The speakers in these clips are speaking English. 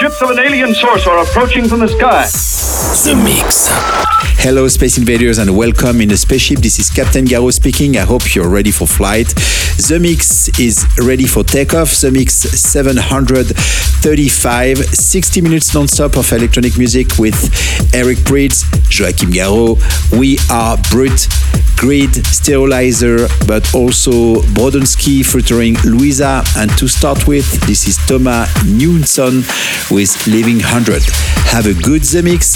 Ships of an alien source are approaching from the sky. The Mix. Hello, Space Invaders, and welcome in the spaceship. This is Captain Garraud speaking. I hope you're ready for flight. The Mix is ready for takeoff. The Mix 735, 60 minutes non-stop of electronic music with Eric Prydz, Joachim Garraud. We are Brut, Grid, Sterilizer, but also Brodensky featuring Louisa. And to start with, this is Thomas Newson with Living 100. Have a good The Mix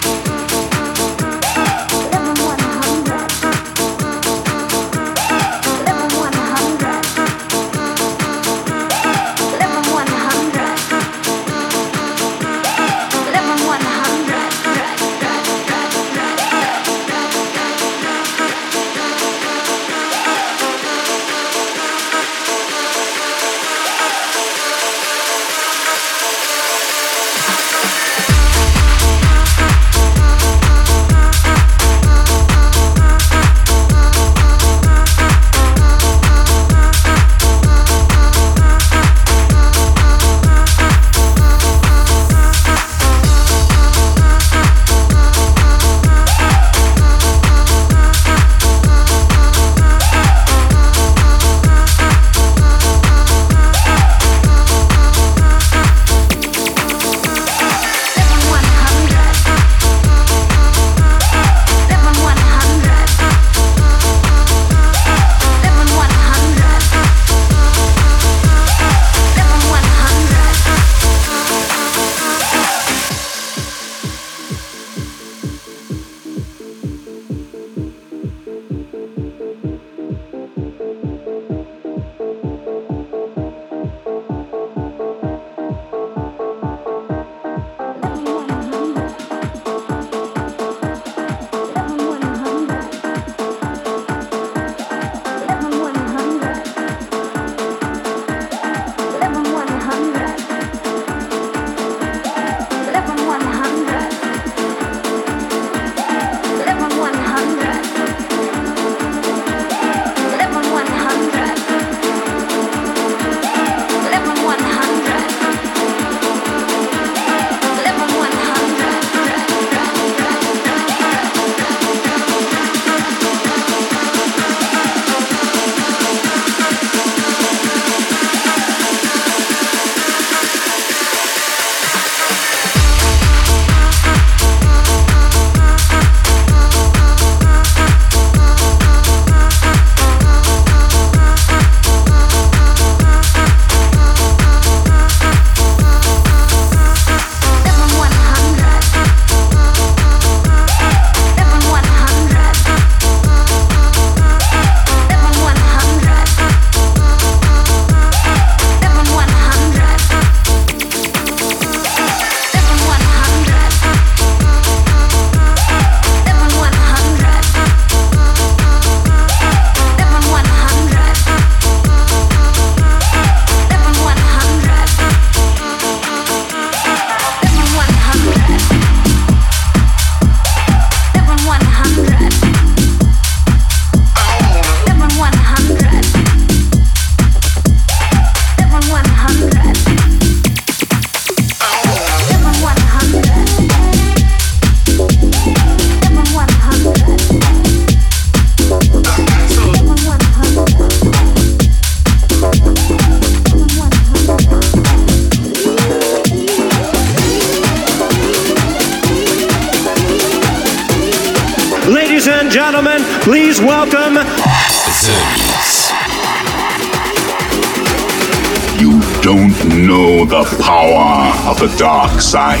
side.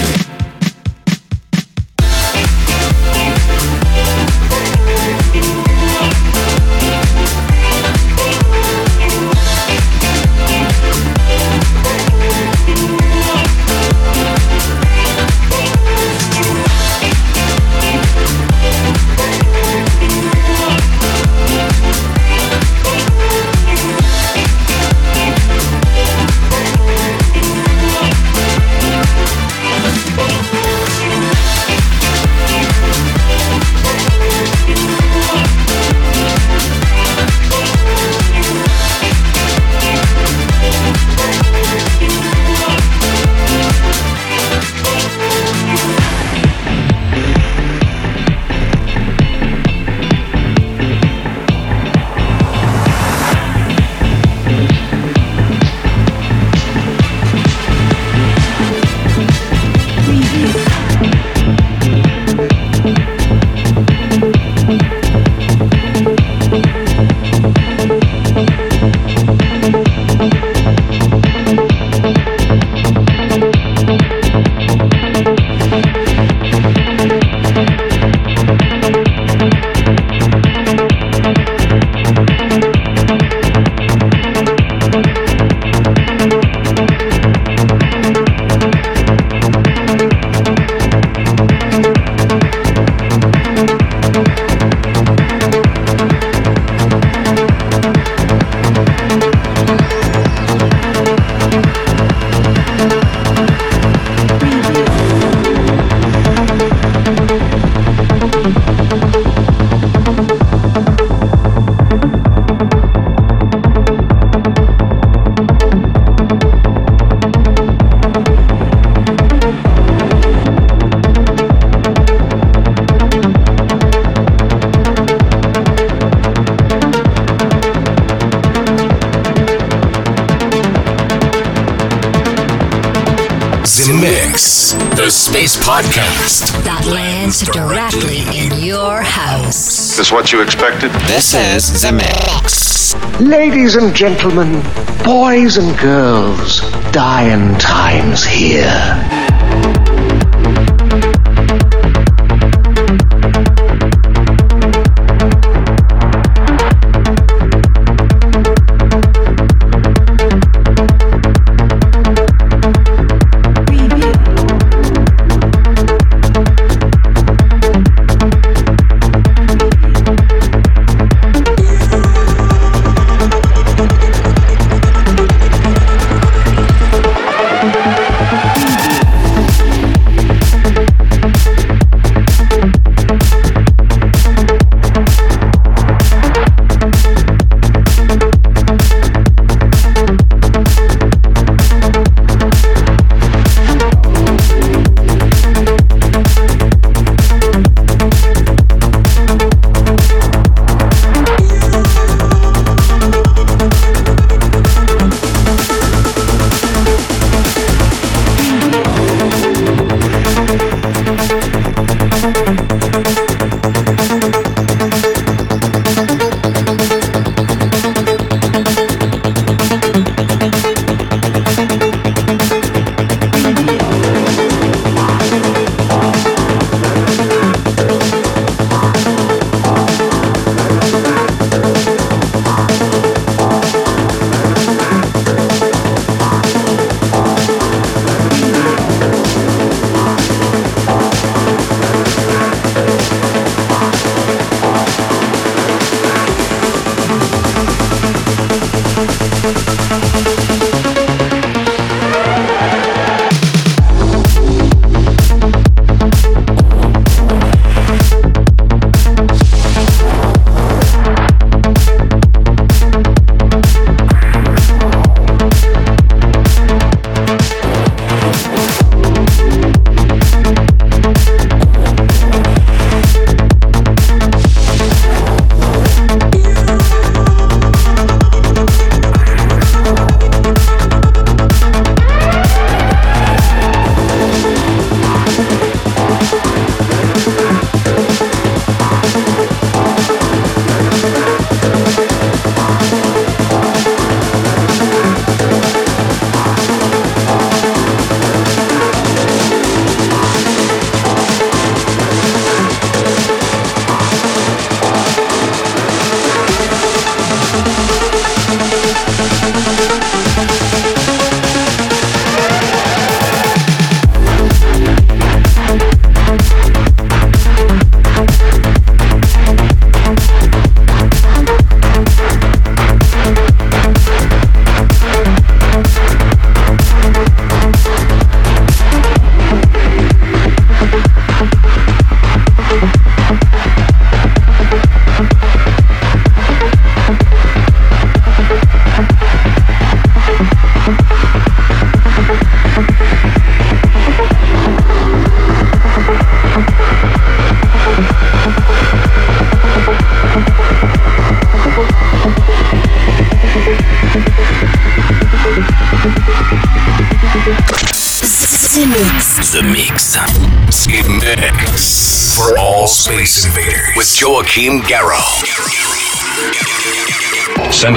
what you expected? This is The Mix. Ladies and gentlemen, boys and girls, dying times here.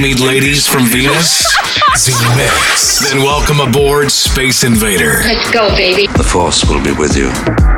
Meet ladies from Venus? Zemixx. Then welcome aboard Space Invader. Let's go, baby. The Force will be with you.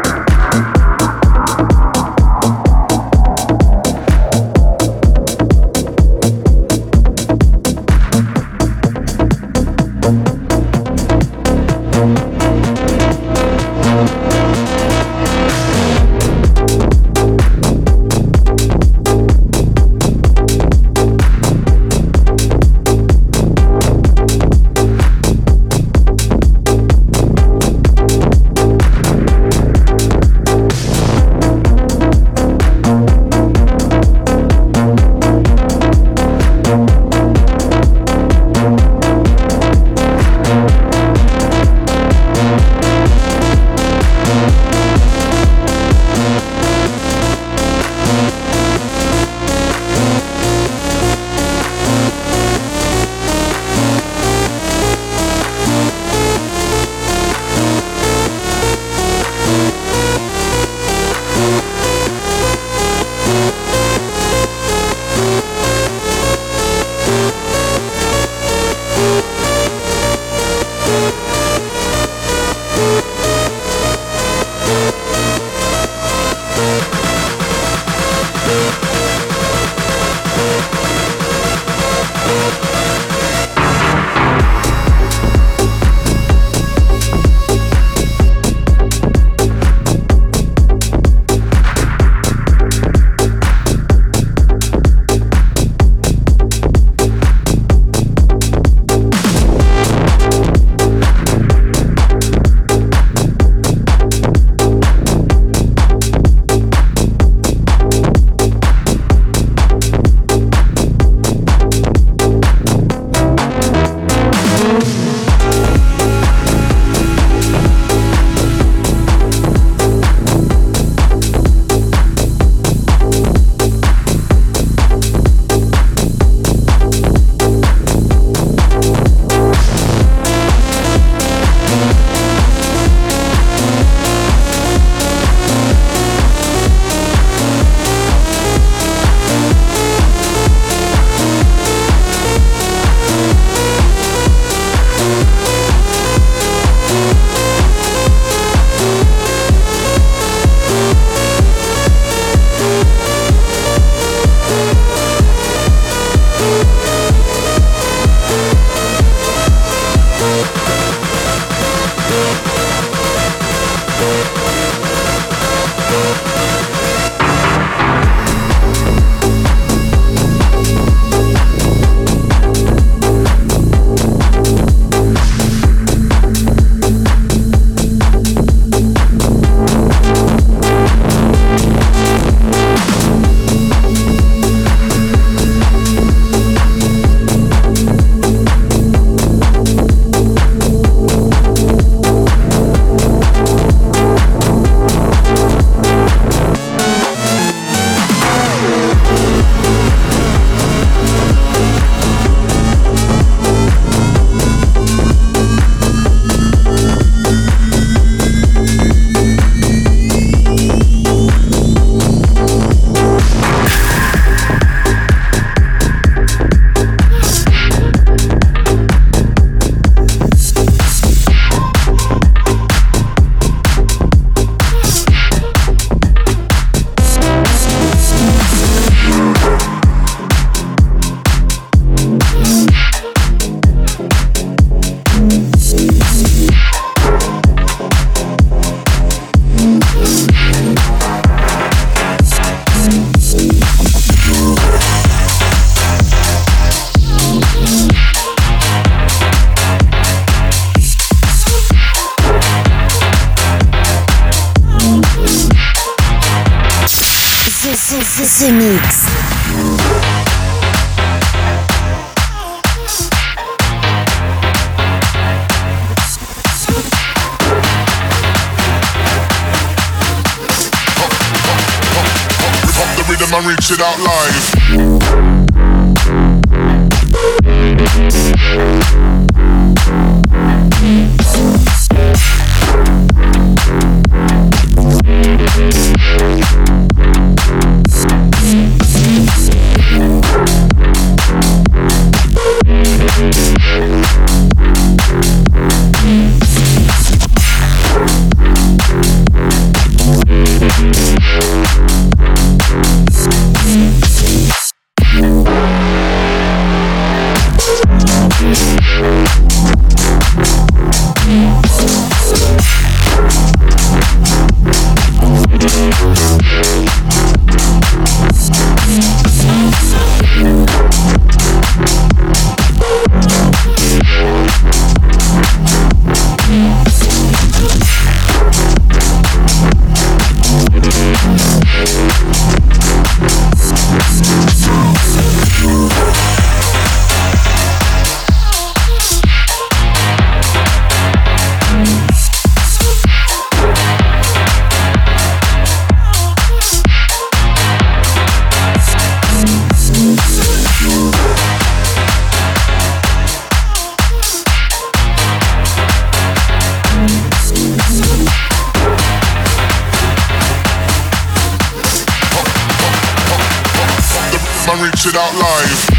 It out live.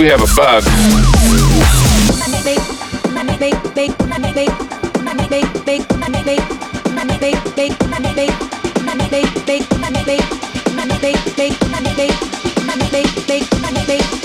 We have a bug. Joachim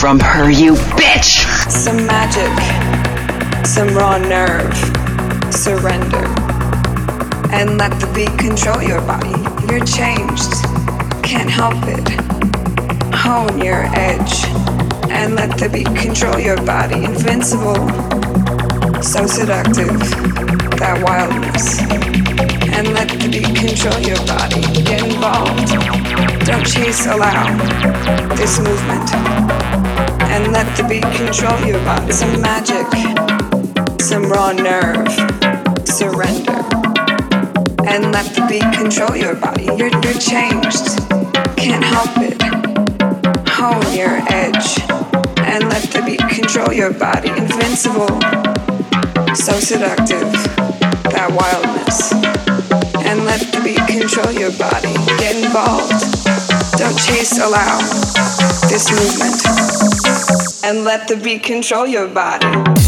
from her, you bitch! Some magic, some raw nerve, surrender. And let the beat control your body. You're changed, can't help it. Hone your edge, and let the beat control your body. Invincible, so seductive, that wildness. And let the beat control your body. Get involved, don't chase, allow this movement and let the beat control your body. Some magic, some raw nerve, surrender. And let the beat control your body. You're, you're changed, can't help it. Hone your edge, and let the beat control your body. Invincible, so seductive, that wildness. And let the beat control your body. Get involved, don't chase, allow this movement and let the beat control your body.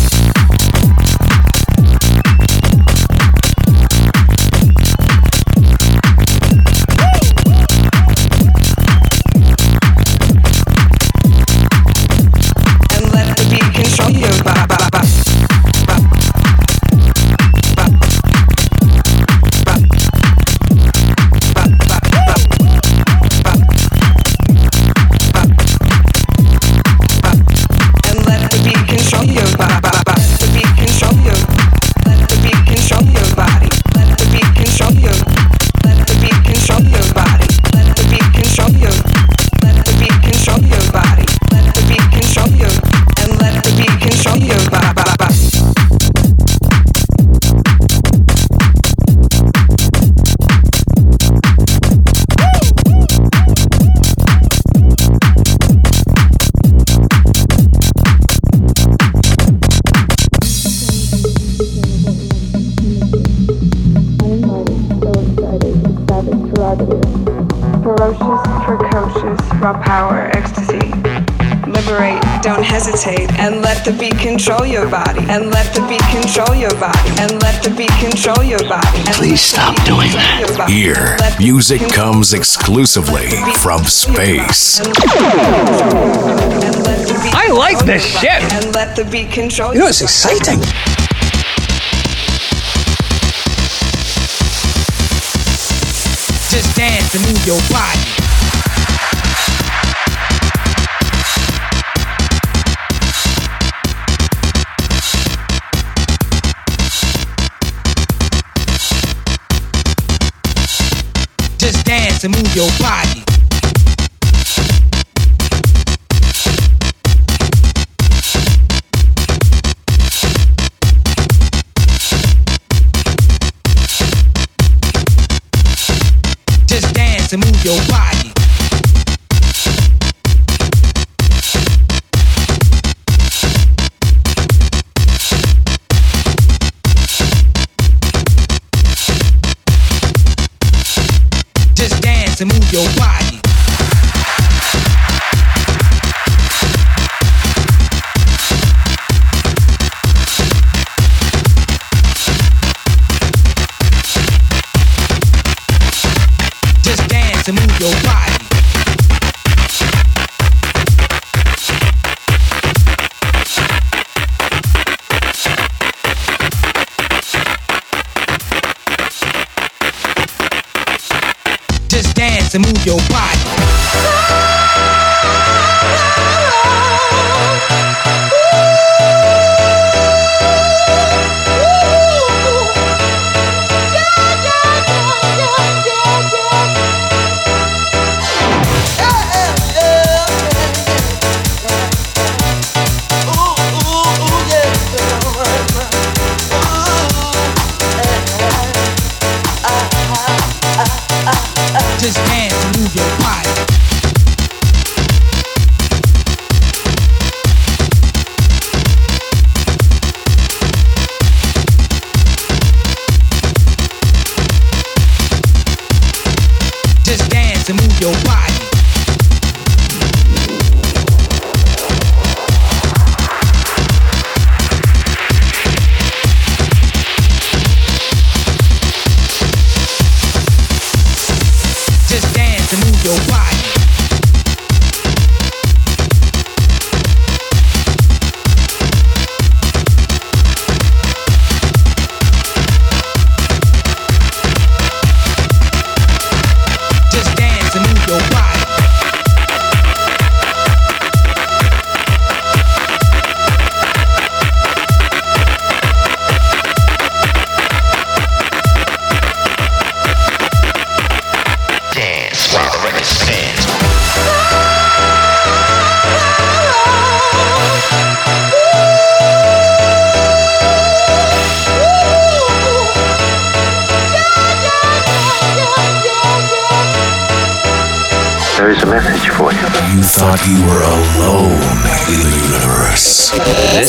Here, music comes exclusively from space. I like this shit. And let the beat control. You know, it's exciting. Just dance and move your body. Your body. Your body. yo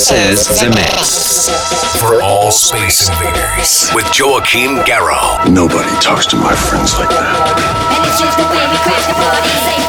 This is Zemixx. For all space invaders with Joachim Garraud. Nobody talks to my friends like that. And it's just the way we crash the party.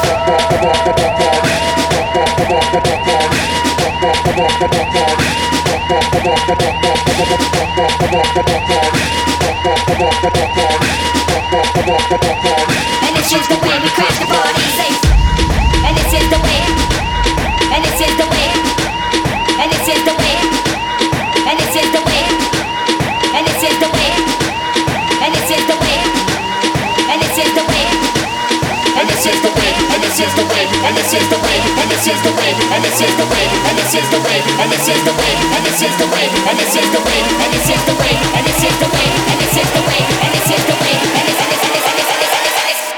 And this is the way. And this is the way. And this is the way. And this is the way. And this is the way. And this is the way. And this is the way. And this is the way. And this is the way. And this is the way. And this is the way. And this is the way. And this and this and this and this and this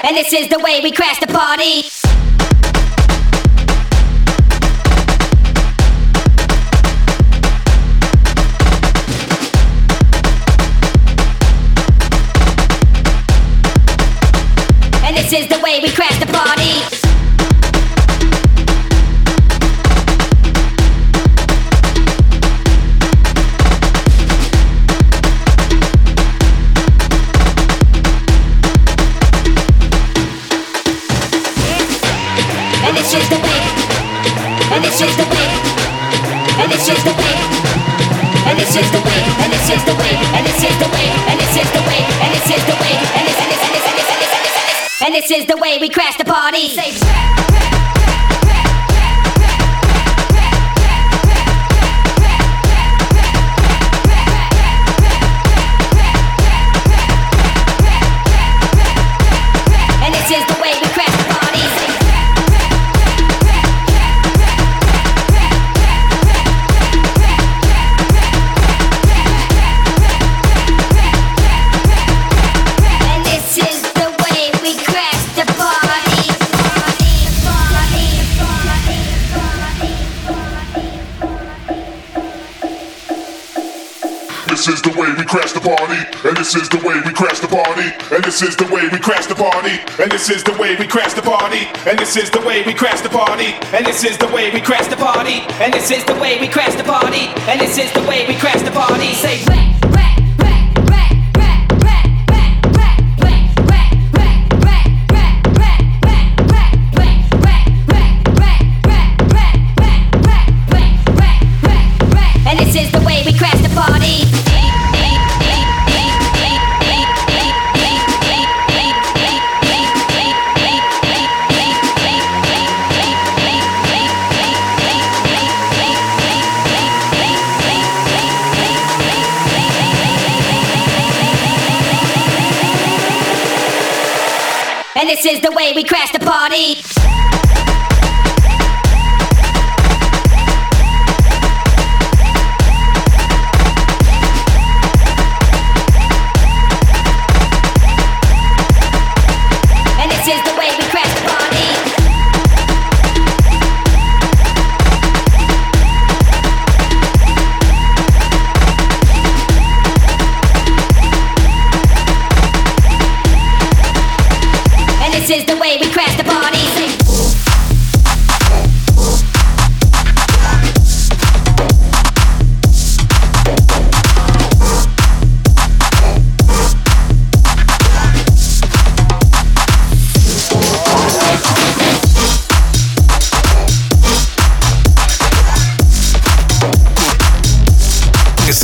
and this is the way we crash the party. And this is the way we crash the way we crash the party. Say this is the way we crash the party, and this is the way we crash the party, and this is the way we crash the party, And this is the way we crash the party. And this is the way we crash the party. And this is the way we crash the party. And this is the way we crash the party. Say And And this is the way we crash the party.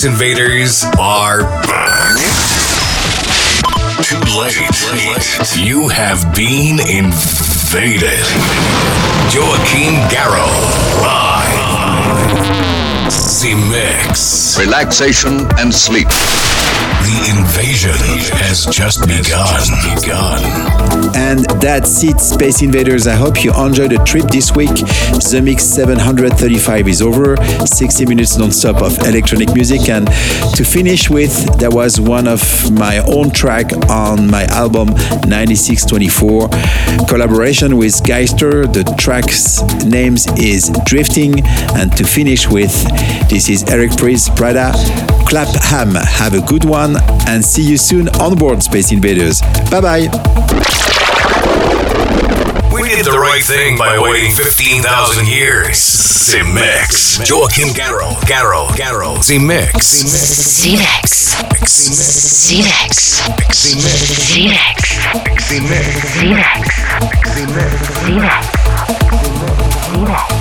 Space Invaders are back. Too late. You have been invaded. Joachim Garraud. Live. Zemixx. Relaxation and sleep. The invasion has just begun. begun. And that's it, Space Invaders. I hope you enjoyed the trip this week. Zemixx 735 is over. 60 minutes non-stop of electronic music. And to finish with, there was one of my own track on my album 9624. Collaboration with Geister. The track's names is Drifting. And to finish with, this is Eric Prydz Prada Clapham. Have a good one and see you soon on board Space Invaders. Bye bye. We did the right thing by waiting 15,000 years. Zemixx. Joachim Garraud. Garraud. Garraud. Zemixx. Zemixx. Zemixx. Zemixx. Zemixx. Zemixx. Invaders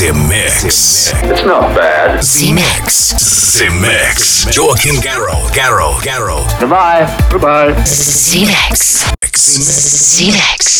is The Mix. It's not bad. Zemixx. The Mix. Joachim Garraud. Garraud. Garraud. Goodbye. Goodbye. Zemixx. Zemixx.